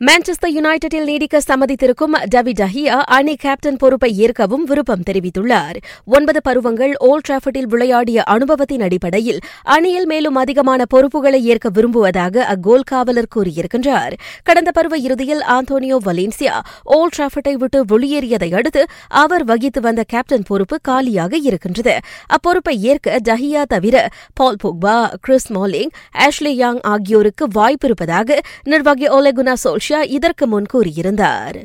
Manchester யுனைடெடில் நீடிக்க சம்மதித்திருக்கும் Dewey டஹியா அணி captain பொறுப்பை ஏற்கவும் விருப்பம் தெரிவித்துள்ளார். ஒன்பது பருவங்கள் ஓல்ட் டிராஃபர்டில் விளையாடிய அனுபவத்தின் அடிப்படையில் அணியில் மேலும் அதிகமான பொறுப்புகளை ஏற்க விரும்புவதாக அக்கோல் காவலர் கூறியிருக்கின்றார். கடந்த பருவ இறுதியில் ஆந்தோனியோ வலேன்சியா ஓல்ட் டிராஃபர்டை விட்டு வெளியேறியதை அடுத்து அவர் வகித்து வந்த கேப்டன் பொறுப்பு காலியாக இருக்கின்றது. அப்பொறுப்பை ஏற்க டஹியா தவிர Paul Pogba Chris Smalling Ashley Young ஆகியோருக்கு வாய்ப்பிருப்பதாக நிர்வாகி ஒலெகுனா சோல்ஷா இதற்கு முன் கூறியிருந்தார்.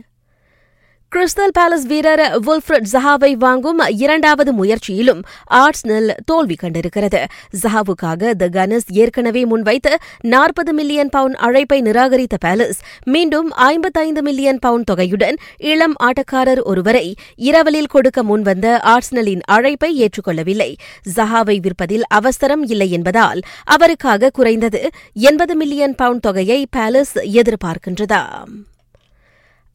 கிறிஸ்டல் பேலஸ் வீரர் வுல்ஃப்ரட் ஜஹாவை வாங்கும் இரண்டாவது முயற்சியிலும் ஆர்ட்ஸ்னல் தோல்வி கண்டிருக்கிறது. ஜஹாவுக்காக த கனஸ் ஏற்கனவே முன்வைத்த நாற்பது மில்லியன் பவுண்ட் அழைப்பை நிராகரித்த பேலஸ் மீண்டும் ஐம்பத்தைந்து மில்லியன் பவுண்ட் தொகையுடன் இளம் ஆட்டக்காரர் ஒருவரை இரவலில் கொடுக்க முன்வந்த ஆர்ட்ஸ்னலின் அழைப்பை ஏற்றுக்கொள்ளவில்லை. ஜஹாவை விற்பதில் அவசரம் இல்லை என்பதால் அவருக்காக குறைந்தது எண்பது மில்லியன் பவுண்ட் தொகையை பேலஸ் எதிர்பார்க்கின்றதாம்.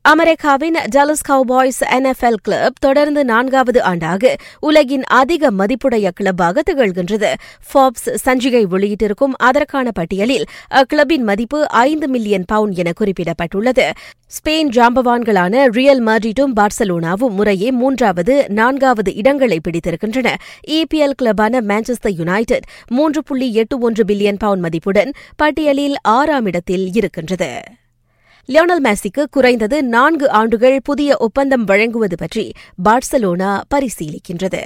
அமெரிக்காவின் டலஸ் கவுபாய்ஸ் என்எஃப்எல் கிளப் தொடர்ந்து நான்காவது ஆண்டாக உலகின் அதிக மதிப்புடைய கிளப்பாக திகழ்கின்றது. ஃபாப்ஸ் சஞ்சிகை வெளியிட்டிருக்கும் அதற்கான பட்டியலில் அக்கிளப்பின் மதிப்பு ஐந்து மில்லியன் பவுண்ட் என குறிப்பிடப்பட்டுள்ளது. ஸ்பெயின் ஜாம்பவான்களான ரியல் மர்டிட்டும் பார்சலோனாவும் முறையே மூன்றாவது நான்காவது இடங்களை பிடித்திருக்கின்றன. இபிஎல் கிளப்பான மான்செஸ்டர் யுனைடெட் மூன்று புள்ளி எட்டு ஒன்று பில்லியன் பவுண்ட் மதிப்புடன் பட்டியலில் ஆறாம் இடத்தில் இருக்கின்றது. லியோனல் மேசிக்கு குறைந்தது நான்கு ஆண்டுகள் புதிய ஒப்பந்தம் வழங்குவது பற்றி பார்சலோனா பரிசீலிக்கின்றது.